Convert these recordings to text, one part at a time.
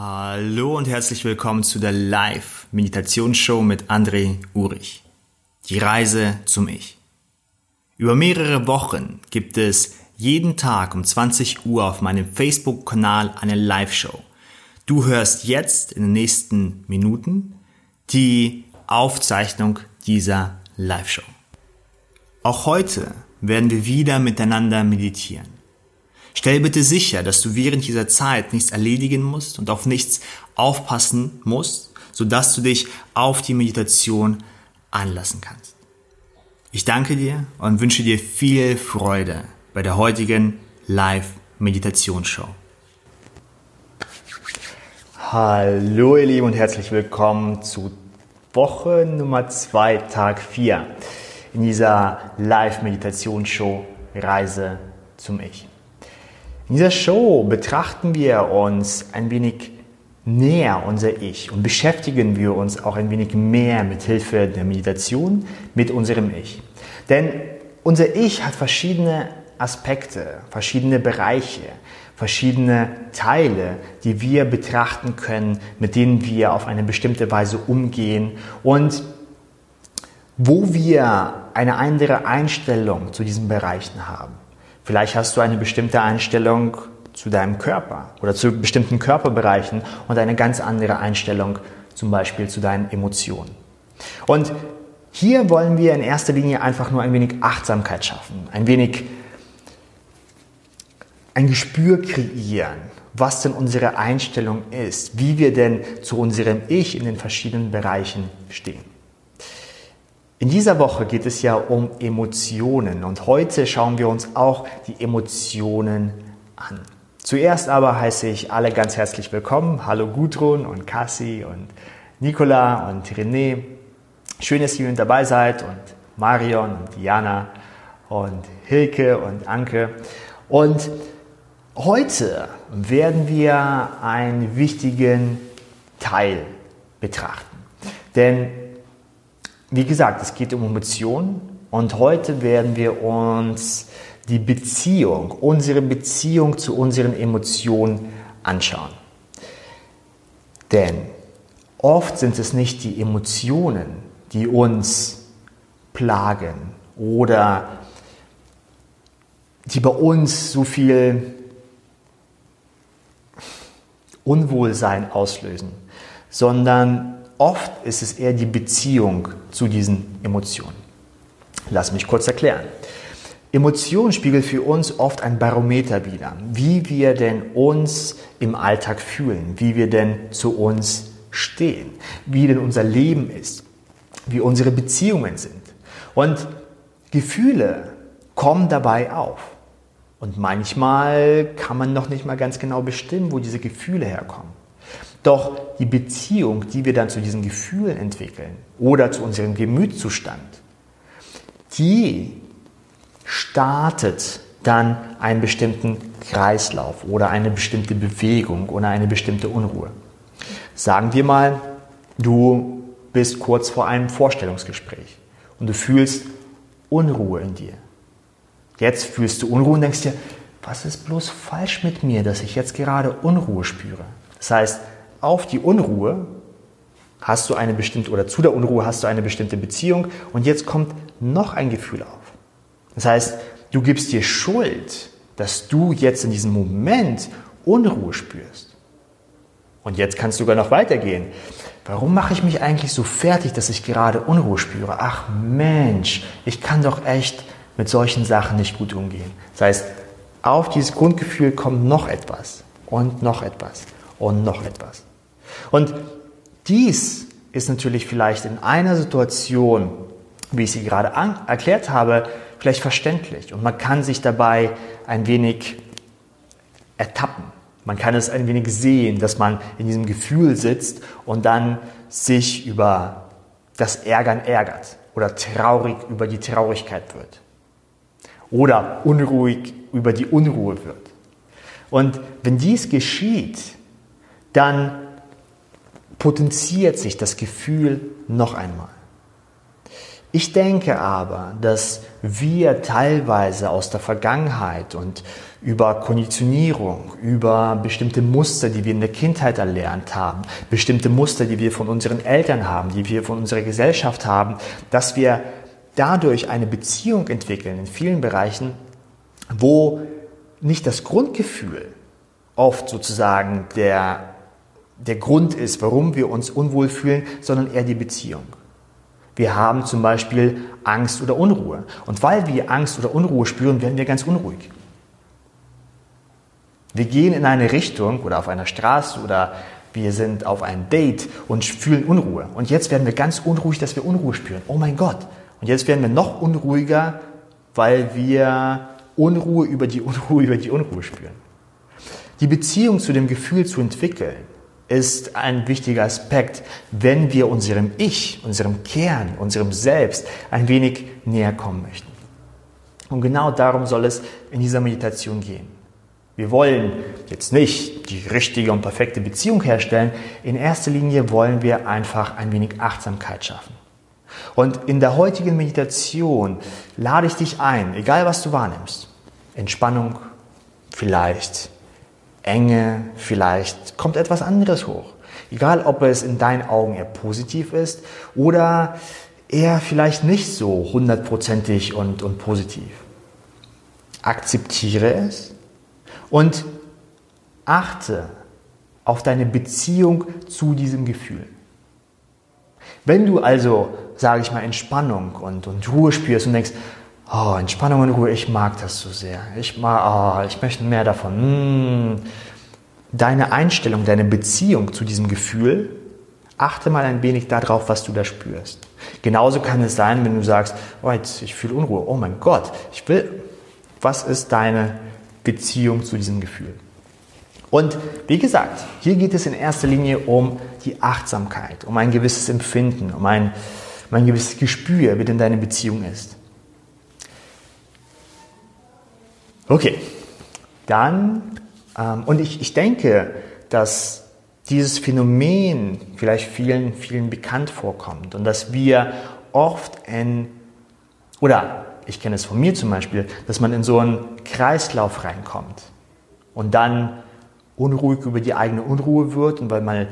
Hallo und herzlich willkommen zu der Live-Meditationsshow mit André Urich. Die Reise zum Ich. Über mehrere Wochen gibt es jeden Tag um 20 Uhr auf meinem Facebook-Kanal eine Live-Show. Du hörst jetzt in den nächsten Minuten die Aufzeichnung dieser Live-Show. Auch heute werden wir wieder miteinander meditieren. Stell bitte sicher, dass du während dieser Zeit nichts erledigen musst und auf nichts aufpassen musst, sodass du dich auf die Meditation anlassen kannst. Ich danke dir und wünsche dir viel Freude bei der heutigen Live-Meditationsshow. Hallo ihr Lieben und herzlich willkommen zu Woche Nummer 2, Tag 4 in dieser Live-Meditationsshow Reise zum Ich. In dieser Show betrachten wir uns ein wenig näher unser Ich und beschäftigen wir uns auch ein wenig mehr mit Hilfe der Meditation mit unserem Ich. Denn unser Ich hat verschiedene Aspekte, verschiedene Bereiche, verschiedene Teile, die wir betrachten können, mit denen wir auf eine bestimmte Weise umgehen und wo wir eine andere Einstellung zu diesen Bereichen haben. Vielleicht hast du eine bestimmte Einstellung zu deinem Körper oder zu bestimmten Körperbereichen und eine ganz andere Einstellung zum Beispiel zu deinen Emotionen. Und hier wollen wir in erster Linie einfach nur ein wenig Achtsamkeit schaffen, ein wenig ein Gespür kreieren, was denn unsere Einstellung ist, wie wir denn zu unserem Ich in den verschiedenen Bereichen stehen. In dieser Woche geht es ja um Emotionen und heute schauen wir uns auch die Emotionen an. Zuerst aber heiße ich alle ganz herzlich willkommen. Hallo Gudrun und Cassie und Nicola und René. Schön, dass ihr mit dabei seid und Marion und Diana und Hilke und Anke. Und heute werden wir einen wichtigen Teil betrachten. Denn wie gesagt, es geht um Emotionen und heute werden wir uns die Beziehung, unsere Beziehung zu unseren Emotionen anschauen. Denn oft sind es nicht die Emotionen, die uns plagen oder die bei uns so viel Unwohlsein auslösen, sondern Oft ist es eher die Beziehung zu diesen Emotionen. Lass mich kurz erklären. Emotionen spiegeln für uns oft ein Barometer wider, wie wir denn uns im Alltag fühlen, wie wir denn zu uns stehen, wie denn unser Leben ist, wie unsere Beziehungen sind. Und Gefühle kommen dabei auf. Und manchmal kann man noch nicht mal ganz genau bestimmen, wo diese Gefühle herkommen. Doch die Beziehung, die wir dann zu diesen Gefühlen entwickeln oder zu unserem Gemütszustand, die startet dann einen bestimmten Kreislauf oder eine bestimmte Bewegung oder eine bestimmte Unruhe. Sagen wir mal, du bist kurz vor einem Vorstellungsgespräch und du fühlst Unruhe in dir. Jetzt fühlst du Unruhe und denkst dir, was ist bloß falsch mit mir, dass ich jetzt gerade Unruhe spüre? Das heißt, auf die Unruhe hast du eine bestimmte, oder zu der Unruhe hast du eine bestimmte Beziehung und jetzt kommt noch ein Gefühl auf. Das heißt, du gibst dir Schuld, dass du jetzt in diesem Moment Unruhe spürst. Und jetzt kannst du sogar noch weitergehen. Warum mache ich mich eigentlich so fertig, dass ich gerade Unruhe spüre? Ach Mensch, ich kann doch echt mit solchen Sachen nicht gut umgehen. Das heißt, auf dieses Grundgefühl kommt noch etwas und noch etwas und noch etwas. Und dies ist natürlich vielleicht in einer Situation, wie ich sie gerade erklärt habe, vielleicht verständlich. Und man kann sich dabei ein wenig ertappen. Man kann es ein wenig sehen, dass man in diesem Gefühl sitzt und dann sich über das Ärgern ärgert oder traurig über die Traurigkeit wird oder unruhig über die Unruhe wird. Und wenn dies geschieht, dann potenziert sich das Gefühl noch einmal. Ich denke aber, dass wir teilweise aus der Vergangenheit und über Konditionierung, über bestimmte Muster, die wir in der Kindheit erlernt haben, bestimmte Muster, die wir von unseren Eltern haben, die wir von unserer Gesellschaft haben, dass wir dadurch eine Beziehung entwickeln in vielen Bereichen, wo nicht das Grundgefühl oft sozusagen der, der Grund ist, warum wir uns unwohl fühlen, sondern eher die Beziehung. Wir haben zum Beispiel Angst oder Unruhe. Und weil wir Angst oder Unruhe spüren, werden wir ganz unruhig. Wir gehen in eine Richtung oder auf einer Straße oder wir sind auf ein Date und fühlen Unruhe. Und jetzt werden wir ganz unruhig, dass wir Unruhe spüren. Oh mein Gott. Und jetzt werden wir noch unruhiger, weil wir Unruhe über die Unruhe über die Unruhe spüren. Die Beziehung zu dem Gefühl zu entwickeln, ist ein wichtiger Aspekt, wenn wir unserem Ich, unserem Kern, unserem Selbst ein wenig näher kommen möchten. Und genau darum soll es in dieser Meditation gehen. Wir wollen jetzt nicht die richtige und perfekte Beziehung herstellen. In erster Linie wollen wir einfach ein wenig Achtsamkeit schaffen. Und in der heutigen Meditation lade ich dich ein, egal was du wahrnimmst. Entspannung, vielleicht Enge, vielleicht kommt etwas anderes hoch. Egal, ob es in deinen Augen eher positiv ist oder eher vielleicht nicht so hundertprozentig und, und positiv. Akzeptiere es und achte auf deine Beziehung zu diesem Gefühl. Wenn du also, sage ich mal, Entspannung und, und Ruhe spürst und denkst, Oh, Entspannung und Ruhe, ich mag das so sehr. Ich, mag, oh, ich möchte mehr davon. Mm. Deine Einstellung, deine Beziehung zu diesem Gefühl, achte mal ein wenig darauf, was du da spürst. Genauso kann es sein, wenn du sagst, oh, jetzt, ich fühle Unruhe. Oh mein Gott, ich will. Was ist deine Beziehung zu diesem Gefühl? Und wie gesagt, hier geht es in erster Linie um die Achtsamkeit, um ein gewisses Empfinden, um ein, um ein gewisses Gespür, wie denn deine Beziehung ist. Okay, dann, ähm, und ich, ich denke, dass dieses Phänomen vielleicht vielen, vielen bekannt vorkommt und dass wir oft in, oder ich kenne es von mir zum Beispiel, dass man in so einen Kreislauf reinkommt und dann unruhig über die eigene Unruhe wird und weil man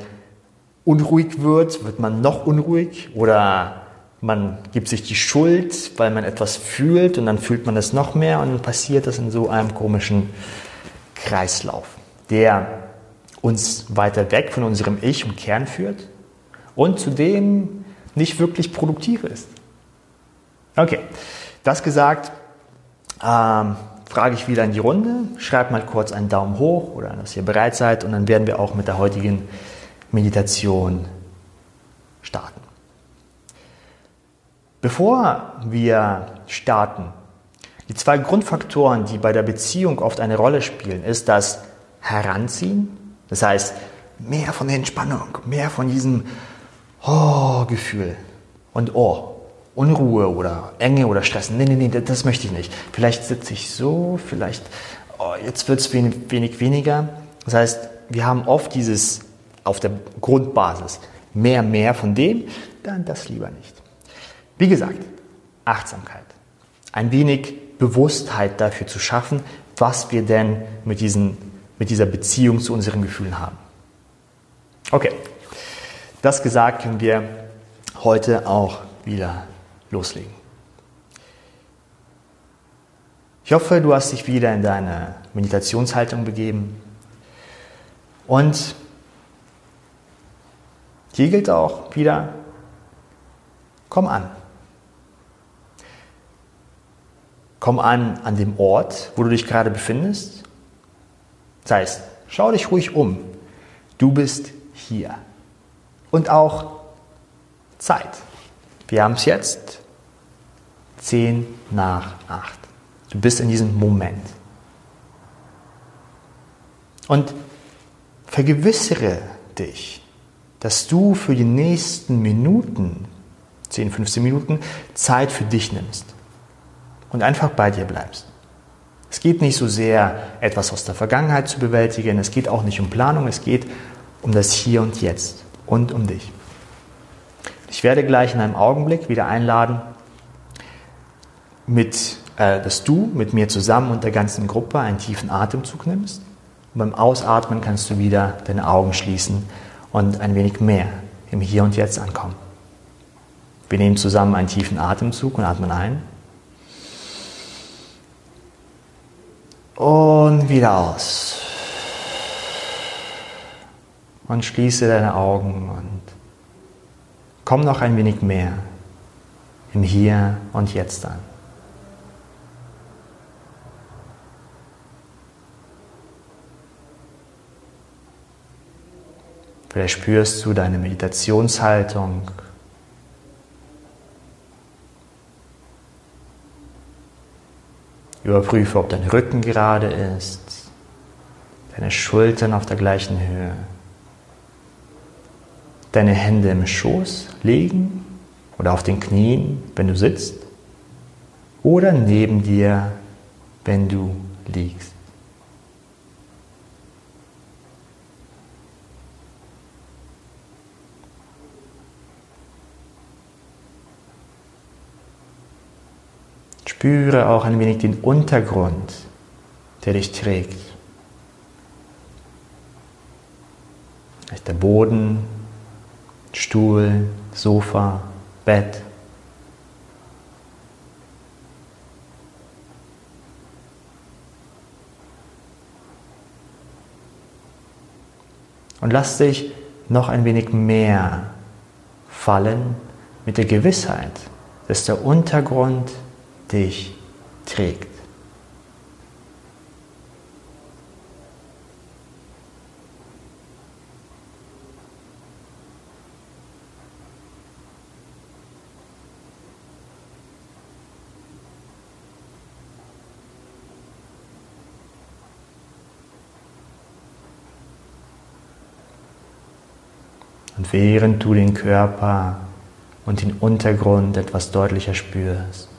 unruhig wird, wird man noch unruhig oder man gibt sich die Schuld, weil man etwas fühlt und dann fühlt man es noch mehr und dann passiert das in so einem komischen Kreislauf, der uns weiter weg von unserem Ich und Kern führt und zudem nicht wirklich produktiv ist. Okay, das gesagt, ähm, frage ich wieder in die Runde, schreibt mal kurz einen Daumen hoch oder dass ihr bereit seid und dann werden wir auch mit der heutigen Meditation starten. Bevor wir starten, die zwei Grundfaktoren, die bei der Beziehung oft eine Rolle spielen, ist das Heranziehen, das heißt mehr von der Entspannung, mehr von diesem oh, Gefühl und oh, Unruhe oder Enge oder Stress. Nee, nee, nee, das möchte ich nicht. Vielleicht sitze ich so, vielleicht, oh, jetzt wird es wenig, wenig weniger. Das heißt, wir haben oft dieses auf der Grundbasis mehr, mehr von dem, dann das lieber nicht. Wie gesagt, Achtsamkeit. Ein wenig Bewusstheit dafür zu schaffen, was wir denn mit, diesen, mit dieser Beziehung zu unseren Gefühlen haben. Okay, das gesagt können wir heute auch wieder loslegen. Ich hoffe, du hast dich wieder in deine Meditationshaltung begeben. Und hier gilt auch wieder, komm an. Komm an an dem Ort, wo du dich gerade befindest. Das heißt, schau dich ruhig um. Du bist hier. Und auch Zeit. Wir haben es jetzt 10 nach 8. Du bist in diesem Moment. Und vergewissere dich, dass du für die nächsten Minuten, 10, 15 Minuten, Zeit für dich nimmst und einfach bei dir bleibst. Es geht nicht so sehr, etwas aus der Vergangenheit zu bewältigen, es geht auch nicht um Planung, es geht um das Hier und Jetzt und um dich. Ich werde gleich in einem Augenblick wieder einladen, mit, äh, dass du mit mir zusammen und der ganzen Gruppe einen tiefen Atemzug nimmst. Und beim Ausatmen kannst du wieder deine Augen schließen und ein wenig mehr im Hier und Jetzt ankommen. Wir nehmen zusammen einen tiefen Atemzug und atmen ein. Und wieder aus. Und schließe deine Augen und komm noch ein wenig mehr im Hier und Jetzt an. Vielleicht spürst du deine Meditationshaltung. Überprüfe, ob dein Rücken gerade ist, deine Schultern auf der gleichen Höhe, deine Hände im Schoß legen oder auf den Knien, wenn du sitzt, oder neben dir, wenn du liegst. Spüre auch ein wenig den Untergrund, der dich trägt. Vielleicht der Boden, Stuhl, Sofa, Bett. Und lass dich noch ein wenig mehr fallen mit der Gewissheit, dass der Untergrund dich trägt. Und während du den Körper und den Untergrund etwas deutlicher spürst,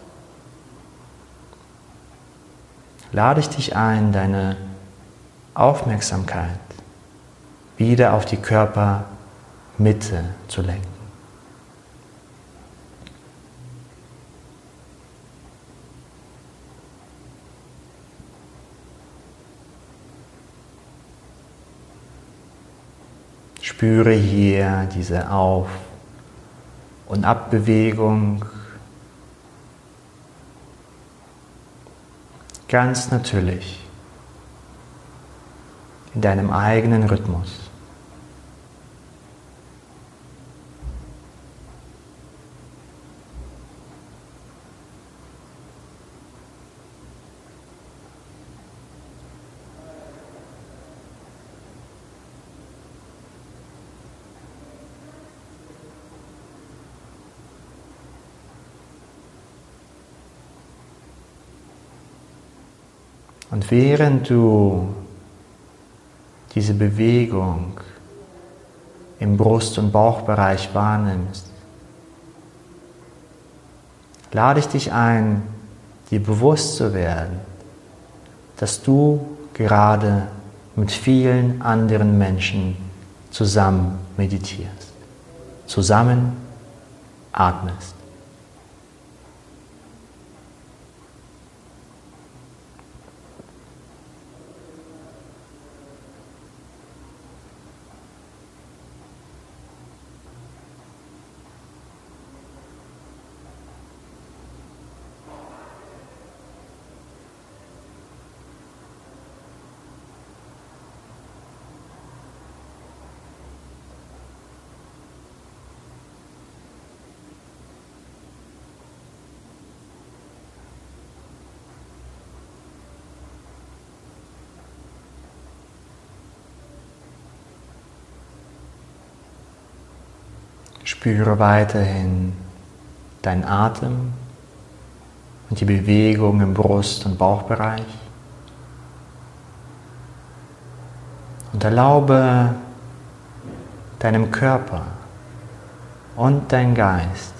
lade ich dich ein, deine Aufmerksamkeit wieder auf die Körpermitte zu lenken. Spüre hier diese Auf- und Abbewegung ganz natürlich in deinem eigenen Rhythmus. Während du diese Bewegung im Brust- und Bauchbereich wahrnimmst, lade ich dich ein, dir bewusst zu werden, dass du gerade mit vielen anderen Menschen zusammen meditierst, zusammen atmest. Spüre weiterhin deinen Atem und die Bewegung im Brust- und Bauchbereich. Und erlaube deinem Körper und dein Geist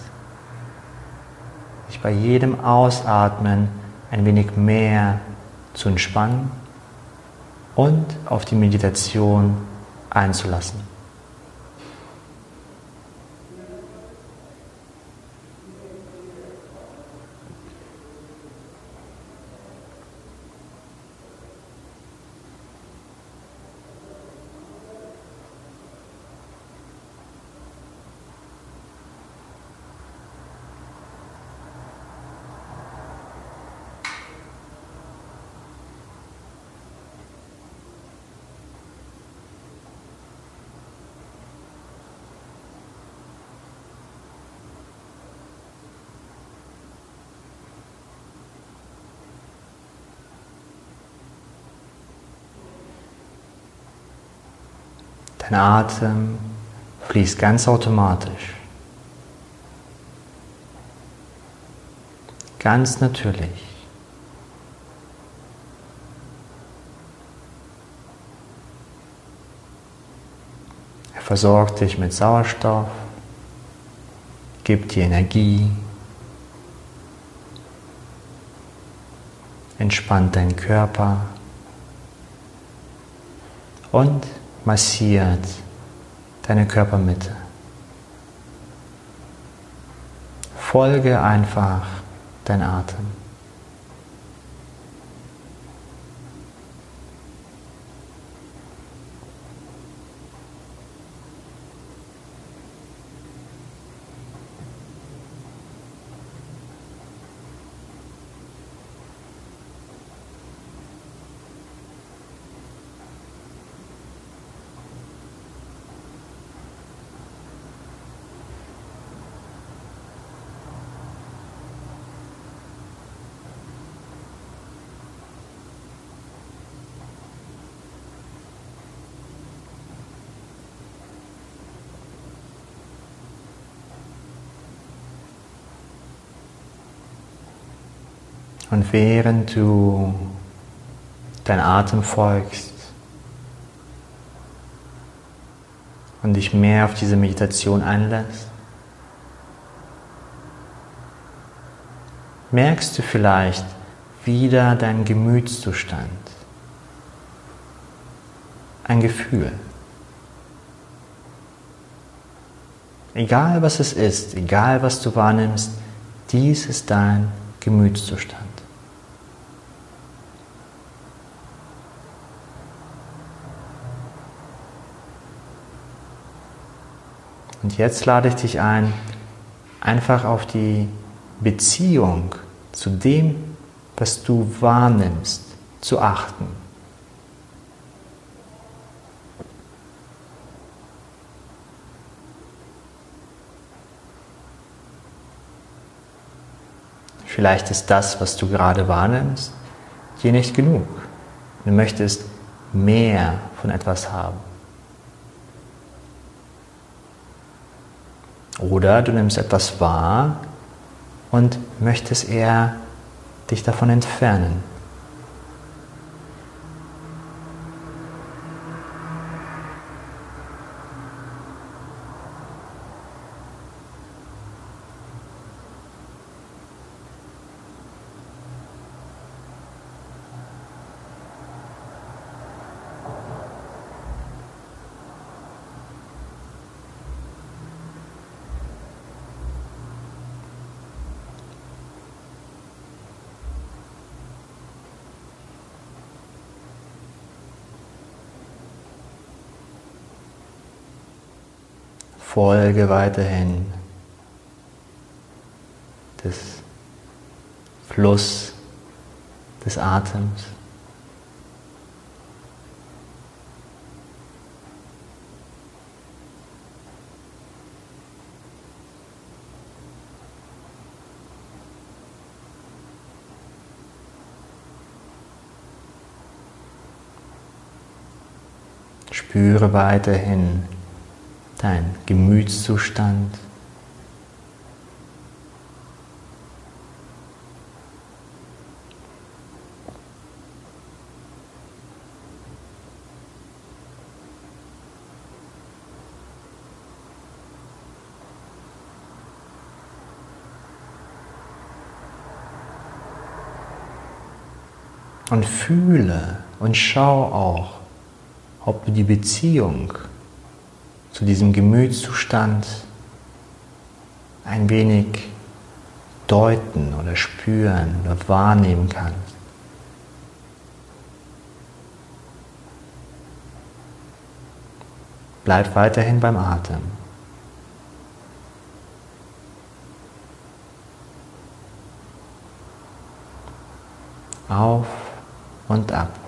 sich bei jedem Ausatmen ein wenig mehr zu entspannen und auf die Meditation einzulassen. Dein Atem fließt ganz automatisch. Ganz natürlich. Er versorgt dich mit Sauerstoff, gibt dir Energie, entspannt deinen Körper und massiert deine Körpermitte. Folge einfach dein Atem. Und während du dein Atem folgst und dich mehr auf diese Meditation einlässt, merkst du vielleicht wieder deinen Gemütszustand, ein Gefühl. Egal was es ist, egal was du wahrnimmst, dies ist dein Gemütszustand. Und jetzt lade ich dich ein, einfach auf die Beziehung zu dem, was du wahrnimmst, zu achten. Vielleicht ist das, was du gerade wahrnimmst, dir nicht genug. Du möchtest mehr von etwas haben. Oder du nimmst etwas wahr und möchtest eher dich davon entfernen. Folge weiterhin des Fluss des Atems. Spüre weiterhin dein Gemütszustand. Und fühle und schau auch, ob du die Beziehung zu diesem Gemütszustand ein wenig deuten oder spüren oder wahrnehmen kannst. Bleib weiterhin beim Atem. Auf und ab.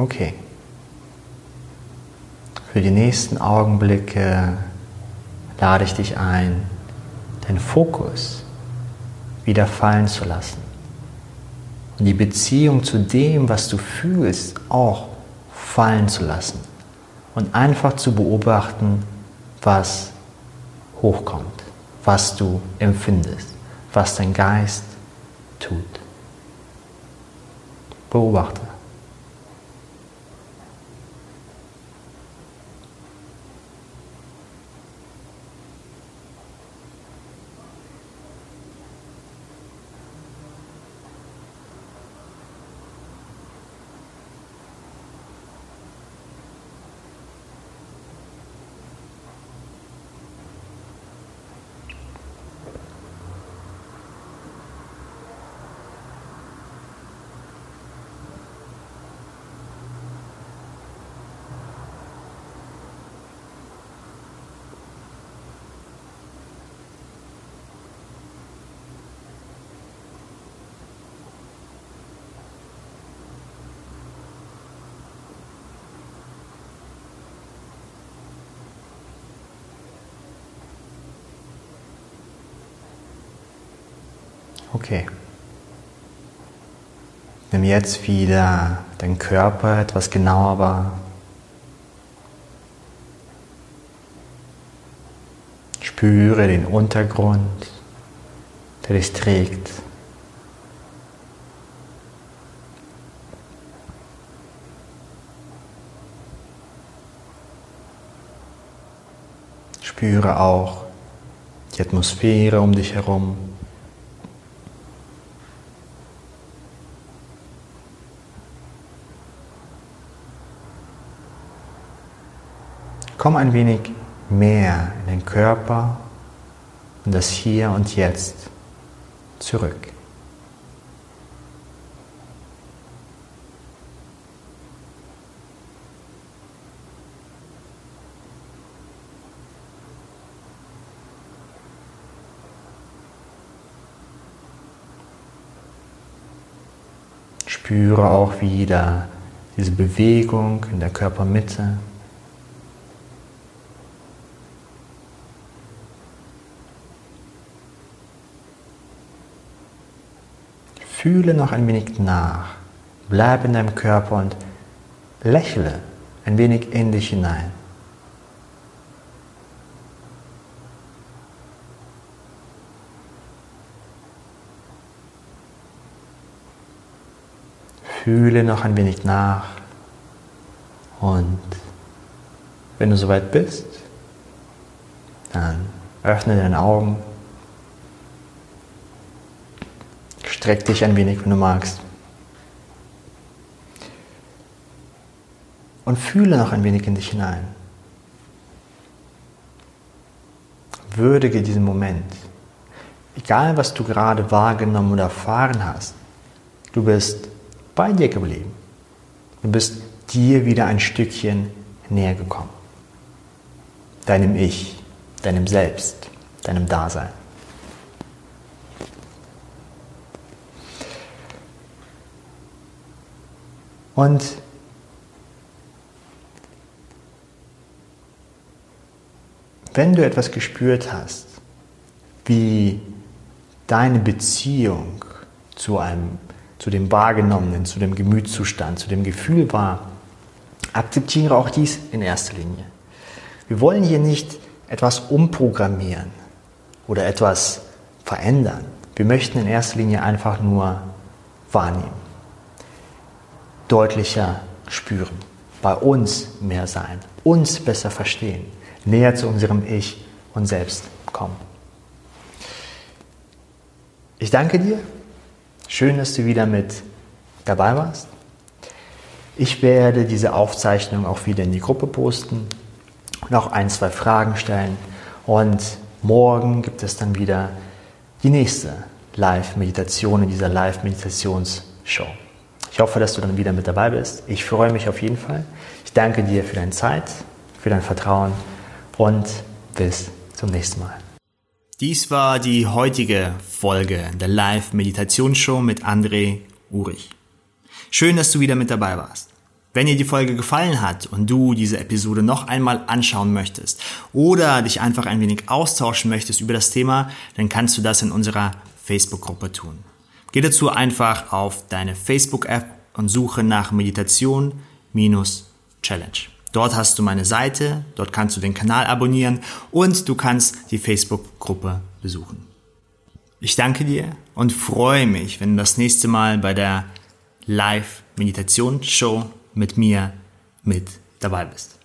Okay. Für die nächsten Augenblicke lade ich dich ein, den Fokus wieder fallen zu lassen und die Beziehung zu dem, was du fühlst, auch fallen zu lassen und einfach zu beobachten, was hochkommt, was du empfindest, was dein Geist tut. Beobachte. Okay. Nimm jetzt wieder deinen Körper etwas genauer wahr. Spüre den Untergrund, der dich trägt. Spüre auch die Atmosphäre um dich herum. Komm ein wenig mehr in den Körper und das Hier und Jetzt zurück. Spüre auch wieder diese Bewegung in der Körpermitte. Fühle noch ein wenig nach. Bleib in deinem Körper und lächle ein wenig in dich hinein. Fühle noch ein wenig nach und wenn du soweit bist, dann öffne deine Augen Streck dich ein wenig, wenn du magst. Und fühle noch ein wenig in dich hinein. Würdige diesen Moment. Egal, was du gerade wahrgenommen oder erfahren hast, du bist bei dir geblieben. Du bist dir wieder ein Stückchen näher gekommen. Deinem Ich, deinem Selbst, deinem Dasein. Und wenn du etwas gespürt hast, wie deine Beziehung zu einem, zu dem Wahrgenommenen, zu dem Gemütszustand, zu dem Gefühl war, akzeptiere auch dies in erster Linie. Wir wollen hier nicht etwas umprogrammieren oder etwas verändern. Wir möchten in erster Linie einfach nur wahrnehmen deutlicher spüren, bei uns mehr sein, uns besser verstehen, näher zu unserem Ich und Selbst kommen. Ich danke dir. Schön, dass du wieder mit dabei warst. Ich werde diese Aufzeichnung auch wieder in die Gruppe posten und auch ein, zwei Fragen stellen. Und morgen gibt es dann wieder die nächste Live-Meditation in dieser Live-Meditations-Show. Ich hoffe, dass du dann wieder mit dabei bist. Ich freue mich auf jeden Fall. Ich danke dir für deine Zeit, für dein Vertrauen und bis zum nächsten Mal. Dies war die heutige Folge der Live-Meditationsshow mit André Urich. Schön, dass du wieder mit dabei warst. Wenn dir die Folge gefallen hat und du diese Episode noch einmal anschauen möchtest oder dich einfach ein wenig austauschen möchtest über das Thema, dann kannst du das in unserer Facebook-Gruppe tun. Geh dazu einfach auf deine Facebook-App und suche nach Meditation Challenge. Dort hast du meine Seite, dort kannst du den Kanal abonnieren und du kannst die Facebook-Gruppe besuchen. Ich danke dir und freue mich, wenn du das nächste Mal bei der Live-Meditation-Show mit mir mit dabei bist.